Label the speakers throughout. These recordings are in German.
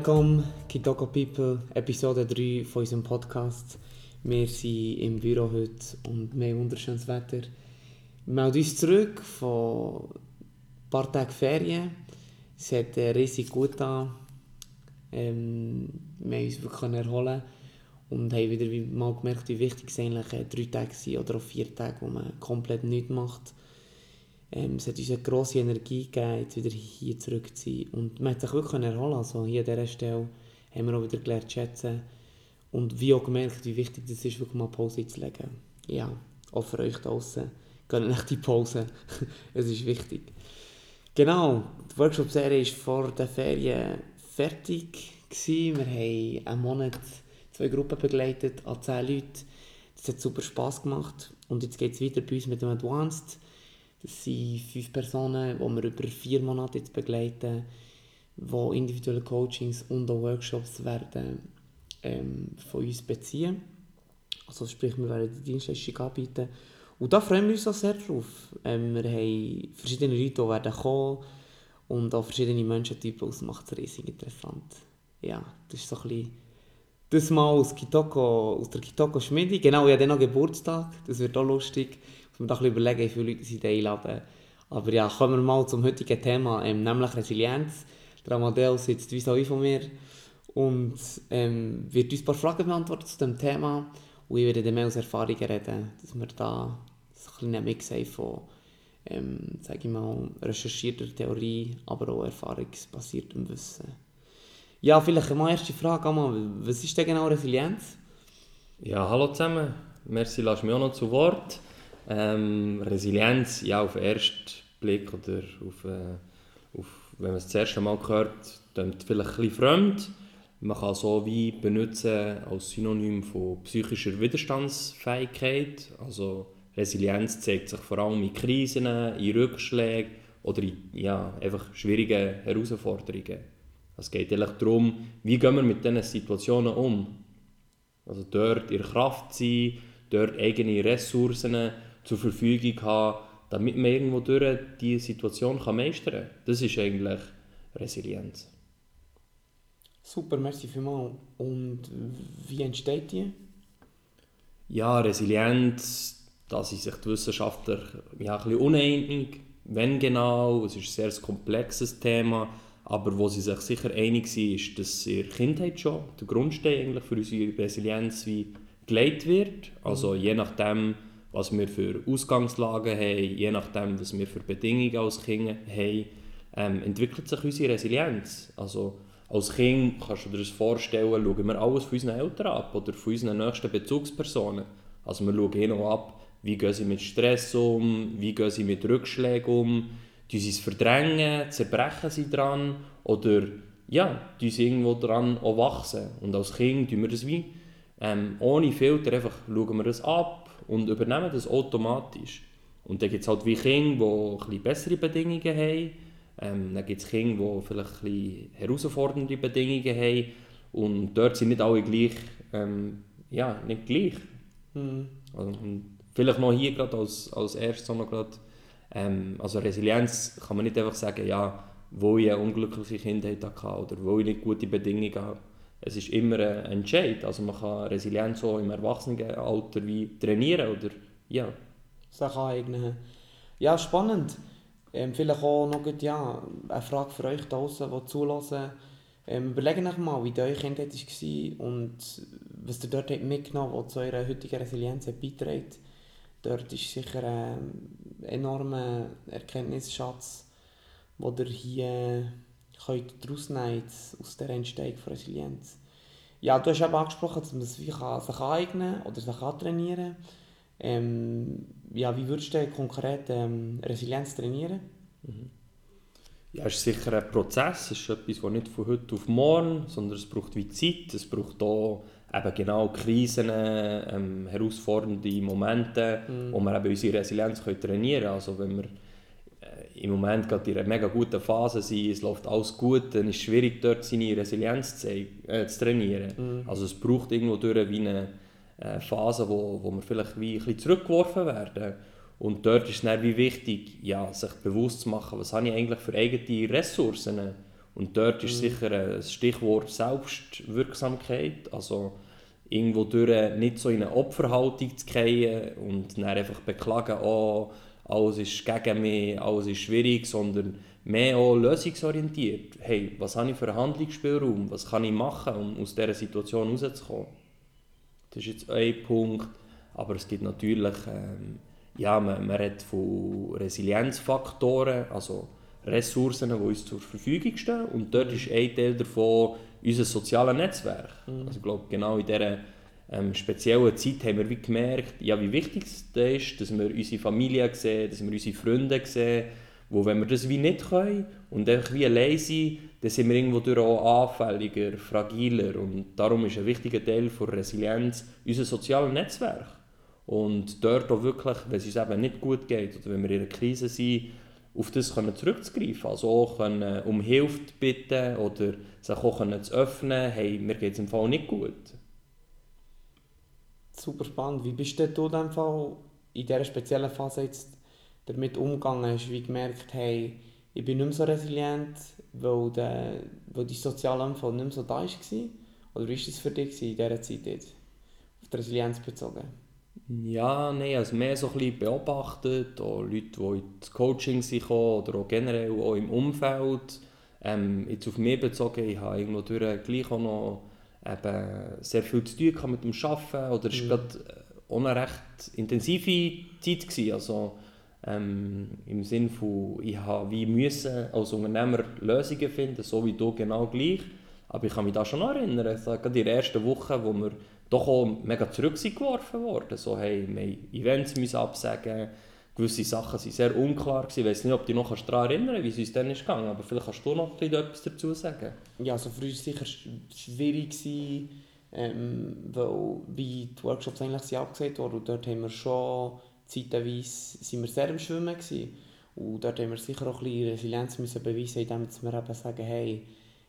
Speaker 1: alaikum, Kitoko People, Episode 3 von unserem Podcast. Wir sind im Büro heute und wir haben wunderschönes Wetter. Wir melden uns zurück von ein paar Tagen Ferien. Es hat äh, riesig gut an. Ähm, wir erholen und haben wieder mal gemerkt, wie wichtig es eigentlich drei Tage sind oder vier Tage, wo man komplett nichts macht. Ähm, es hat uns eine grosse Energie gegeben, wieder hier zurück zu sein. Und man hat sich wirklich erholen Also hier an dieser Stelle haben wir auch wieder gelernt zu schätzen. Und wie auch gemerkt, wie wichtig es ist, wirklich mal Pause zu legen. Ja, auch für euch draußen. Geht nicht die Pause. es ist wichtig. Genau, die Workshop-Serie war vor der Ferien fertig. Gewesen. Wir haben einen Monat zwei Gruppen begleitet, an zehn Leute. Das hat super Spass gemacht. Und jetzt geht es weiter bei uns mit dem Advanced. Das sind fünf Personen, die wir über vier Monate jetzt begleiten, die individuelle Coachings und auch Workshops werden ähm, von uns beziehen. Also sprich, wir werden die Dienstleistung anbieten. Und da freuen wir uns auch sehr drauf. Ähm, wir haben verschiedene Leute, die werden kommen und auch verschiedene Menschentypen. Das macht es riesig interessant. Ja, das ist so ein bisschen das mal aus, Kitoko, aus der Kitoko Schmiede. Genau, ich habe dann noch Geburtstag. Das wird auch lustig mir da überlegen, wie viele Leute sie einladen. Aber ja, kommen wir mal zum heutigen Thema, ähm, nämlich Resilienz. Der Amadeo sitzt wie so von mir und ähm, wird uns ein paar Fragen beantworten zu dem Thema. Und ich werde dann mehr aus Erfahrungen reden, dass wir da ein kleiner Mix haben von, ähm, sage ich mal, recherchierter Theorie, aber auch erfahrungsbasiertem Wissen. Ja, vielleicht eine erste Frage, Amma, was ist denn genau Resilienz?
Speaker 2: Ja, hallo zusammen. Merci, lass mich auch noch zu Wort. Ähm, Resilienz, ja, auf den ersten Blick oder auf, äh, auf, wenn man es das erste Mal hört, klingt vielleicht ein bisschen fremd. Man kann so wie benutzen als Synonym von psychischer Widerstandsfähigkeit. Also Resilienz zeigt sich vor allem in Krisen, in Rückschlägen oder in ja, einfach schwierigen Herausforderungen. Es geht eigentlich darum, wie gehen wir mit diesen Situationen um. Also dort in Kraft sein, dort eigene Ressourcen zur Verfügung haben, damit man irgendwo durch die Situation kann meistern kann. Das ist eigentlich Resilienz.
Speaker 1: Super, merci vielmals. Und wie entsteht die?
Speaker 2: Ja, Resilienz, da sind sich die Wissenschaftler ja, ein bisschen uneinig. Wenn genau, es ist ein sehr komplexes Thema, aber wo sie sich sicher einig sind, ist, dass in der Kindheit schon der Grundstein eigentlich für unsere Resilienz wie gelegt wird. Also je nachdem, was wir für Ausgangslagen haben, je nachdem, was wir für Bedingungen als Kinder haben, ähm, entwickelt sich unsere Resilienz. Also als Kind kannst du dir das vorstellen, schauen wir alles von unseren Eltern ab oder von unseren nächsten Bezugspersonen. Also wir schauen hin und ab, wie gehen sie mit Stress um, wie gehen sie mit Rückschlägen um, die sie es verdrängen, zerbrechen sie dran oder ja, die sie irgendwo dran auch wachsen. Und als Kind tun wir das wie ähm, ohne Filter einfach schauen wir das ab, und übernehmen das automatisch. Und dann gibt es halt wie Kinder, die ein bessere Bedingungen haben. Ähm, dann gibt es Kinder, die vielleicht ein herausfordernde Bedingungen haben. Und dort sind nicht alle gleich. Ähm, ja, nicht gleich. Mhm. Also, vielleicht noch hier gerade als, als erstes noch gerade, ähm, also Resilienz kann man nicht einfach sagen, ja, wo ich eine unglückliche Kindheit hatte oder wo ich nicht gute Bedingungen habe es ist immer ein Entscheid. Also man kann Resilienz auch im Erwachsenenalter wie trainieren oder ja.
Speaker 1: Sich aneignen. Ja, spannend. Ähm, vielleicht auch noch gut, ja, eine Frage für euch draußen, die zulassen. Ähm, überlegt euch mal, wie eure Kindheit war und was ihr dort mitgenommen habt, was zu eurer heutigen Resilienz beiträgt. Dort ist sicher ein enormer Erkenntnisschatz, den ihr hier könnt daraus nehmen aus der Entstehung von Resilienz. Ja, du hast eben angesprochen, dass man es sich aneignen oder sich antrainieren ähm, Ja, wie würdest du konkret ähm, Resilienz trainieren? Mhm.
Speaker 2: Ja, es ist sicher ein Prozess, es ist etwas, das nicht von heute auf morgen, sondern es braucht wie Zeit, es braucht auch eben genau Krisen, ähm, herausfordernde Momente, mhm. wo wir eben unsere Resilienz können trainieren können. Also wenn wir im Moment gerade in einer mega guten Phase sind, es läuft alles gut, dann ist es schwierig, dort seine Resilienz zu, äh, zu trainieren. Mhm. Also es braucht irgendwo durch wie eine äh, Phase, wo, wo wir vielleicht wie ein bisschen zurückgeworfen werden. Und dort ist es dann wie wichtig, ja, sich bewusst zu machen, was habe ich eigentlich für eigene Ressourcen. Und dort ist sicher ein Stichwort Selbstwirksamkeit, also irgendwo durch nicht so in eine Opferhaltung zu fallen und dann einfach beklagen, oh, alles ist gegen mich, alles ist schwierig, sondern mehr auch lösungsorientiert. Hey, was habe ich für einen Handlungsspielraum? Was kann ich machen, um aus dieser Situation rauszukommen? Das ist jetzt ein Punkt. Aber es gibt natürlich, ähm, ja, man, man redet von Resilienzfaktoren, also Ressourcen, die uns zur Verfügung stehen. Und dort ist ein Teil davon unser soziales Netzwerk. Mhm. Also ich glaube, genau in dieser ähm, speziellen Zeit haben wir wie gemerkt, ja, wie wichtig es ist, dass wir unsere Familie sehen, dass wir unsere Freunde sehen, wo wenn wir das wie nicht können und einfach wie allein sind, dann sind wir irgendwo auch anfälliger, fragiler und darum ist ein wichtiger Teil der Resilienz unser soziales Netzwerk. Und dort auch wirklich, wenn es uns eben nicht gut geht oder wenn wir in einer Krise sind, auf das können zurückzugreifen. Also auch können um Hilfe bitten oder sich auch können zu öffnen, hey, mir geht es im Fall nicht gut.
Speaker 1: Super spannend. Wie bist du in diesem Fall in dieser speziellen Phase jetzt damit umgegangen? Hast du wie gemerkt, hey, ich bin nicht mehr so resilient, weil, der, weil die soziale Umfeld nicht mehr so da war? Oder wie war das für dich in dieser Zeit jetzt? Auf die Resilienz bezogen?
Speaker 2: Ja, nein, also mehr so ein bisschen beobachtet, auch Leute, die ins Coaching sind oder auch generell auch im Umfeld. Ähm, jetzt auf mich bezogen, ich habe irgendwo gleich auch noch eben sehr viel zu tun mit dem Arbeiten oder es war mhm. auch eine recht intensive Zeit. Gewesen. Also, ähm, Im Sinne von, ich habe wie müssen als Unternehmer Lösungen finden, so wie du genau gleich. Aber ich kann mich da schon erinnern, also gerade in der ersten Woche, wo wir doch auch mega zurückgeworfen worden. So, hey, wir Events müssen absagen, gewisse Sachen waren sehr unklar. Ich weiß nicht, ob du dich noch daran erinnern kannst, wie es uns dann ist gegangen aber vielleicht kannst du noch etwas dazu sagen.
Speaker 1: Ja, also für uns war es sicher schwierig, gewesen, ähm, weil wie die Workshops eigentlich sind abgesagt wurden und dort haben wir schon zeitweise sind wir sehr im Schwimmen gewesen. und dort haben wir sicher auch ein bisschen Resilienz müssen beweisen, indem wir eben sagen, hey,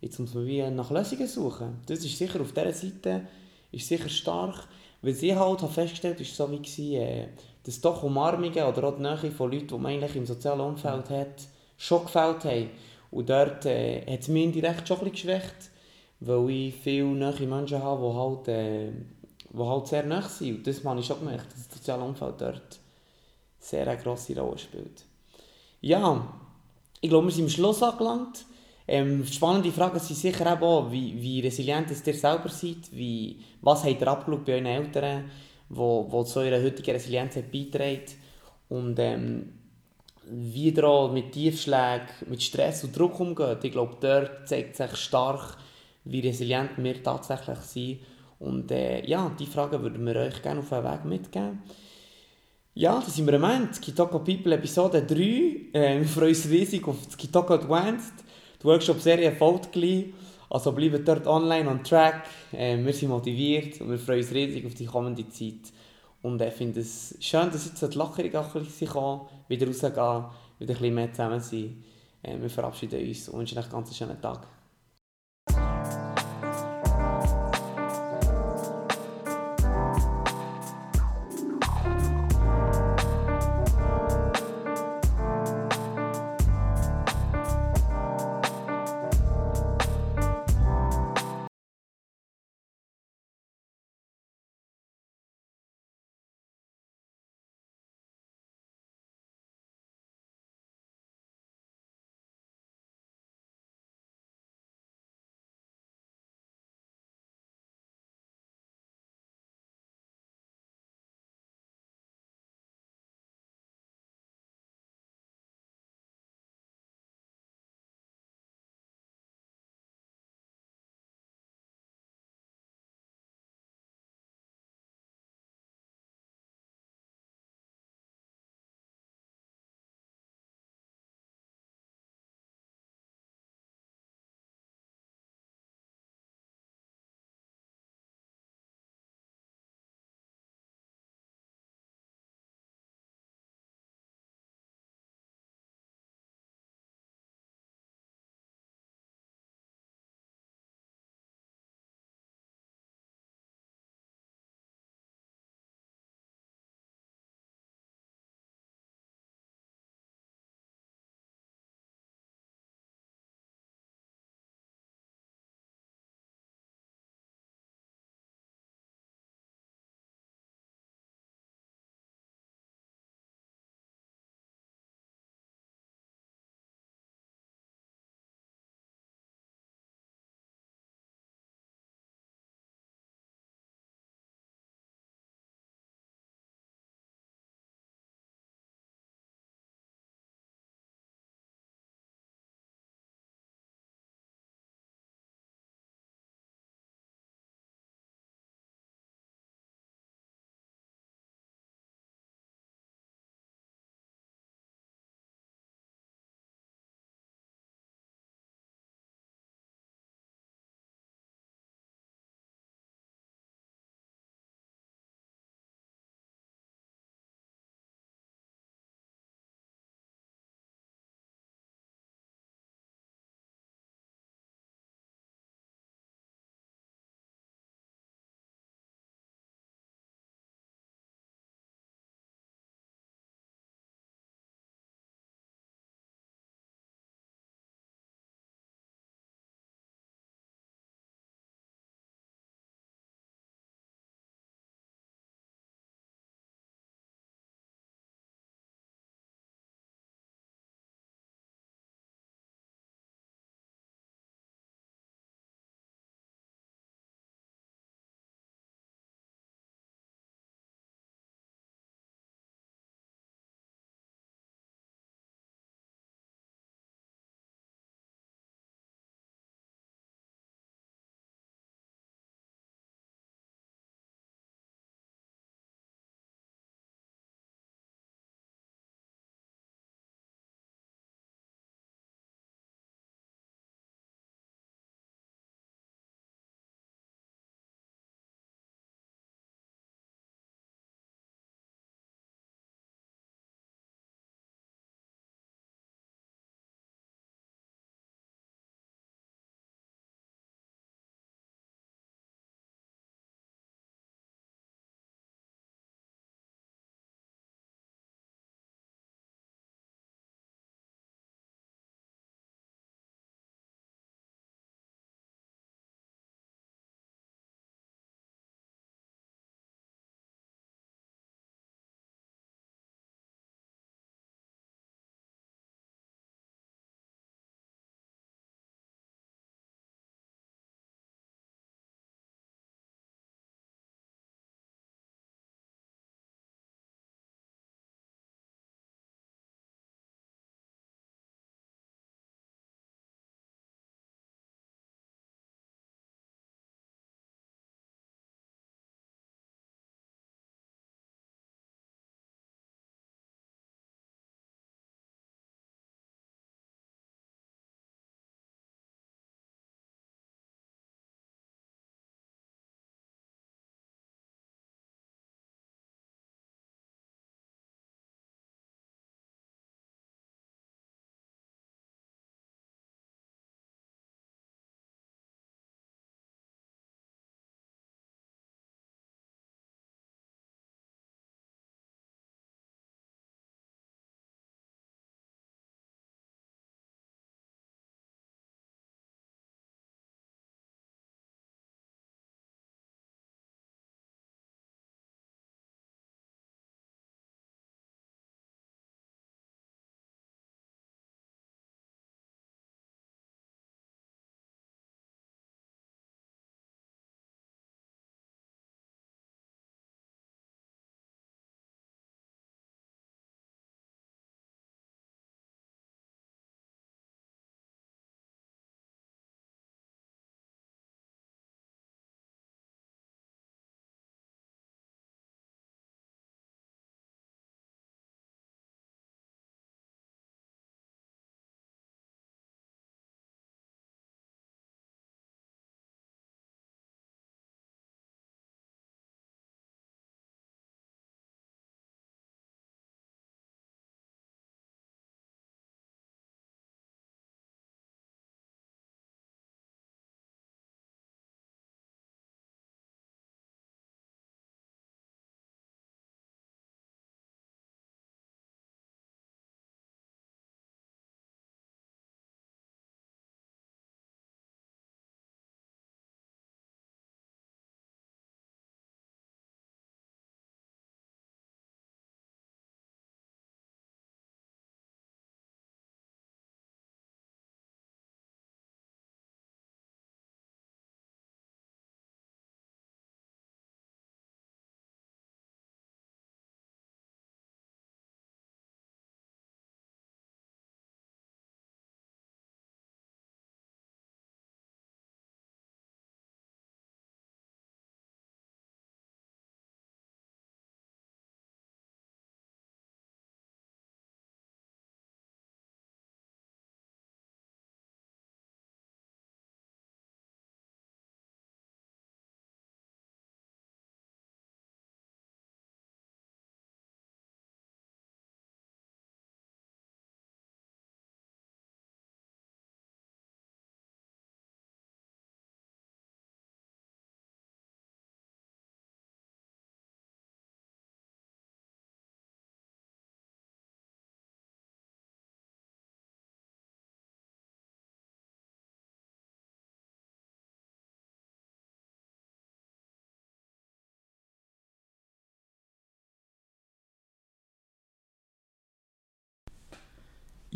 Speaker 1: jetzt muss man wie nach Lösungen suchen. Das ist sicher auf dieser Seite ist sicher stark. Was ich halt habe festgestellt habe, war so wie, äh, dass doch Umarmungen oder auch die Nähe von Leuten, die man eigentlich im sozialen Umfeld hat, schon gefällt haben. Und dort äh, hat es mich indirekt schon ein bisschen geschwächt, weil ich viele neue Menschen habe, die halt, äh, die halt sehr nahe sind. Und das habe ich schon gemerkt, dass das soziale Umfeld dort sehr eine grosse Rolle spielt. Ja, ich glaube, wir sind am Schluss angelangt. Ähm, spannende Fragen sind sicher auch, wie, wie resilient ihr selber seid, wie, was habt ihr abgeschaut bei euren Eltern, wo, wo zu eurer heutigen Resilienz beiträgt und ähm, wie ihr auch mit Tiefschlägen, mit Stress und Druck umgeht. Ich glaube, dort zeigt sich stark, wie resilient wir tatsächlich sind. Und äh, ja, diese Fragen würden wir euch gerne auf den Weg mitgeben. Ja, das sind wir am Ende. Kitoko People Episode 3. Äh, wir freuen uns riesig auf das Kitoko Advanced. Die Workshop-Serie folgt gleich. Also bleibt dort online on track. Äh, wir sind motiviert und wir freuen uns riesig auf die kommende Zeit. Und ich äh, finde es schön, dass jetzt die Lockerung auch ein bisschen wieder rausgehen, wieder ein bisschen mehr zusammen sein. Äh, wir verabschieden uns und wünschen euch einen ganz schönen Tag.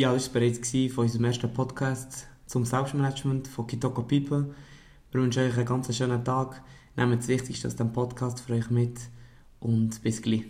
Speaker 1: Ja, das war bereits von unserem ersten Podcast zum Selbstmanagement von Kitoko People. Wir wünschen euch einen ganz schönen Tag. Nehmt das Wichtigste aus dem Podcast für euch mit und bis gleich.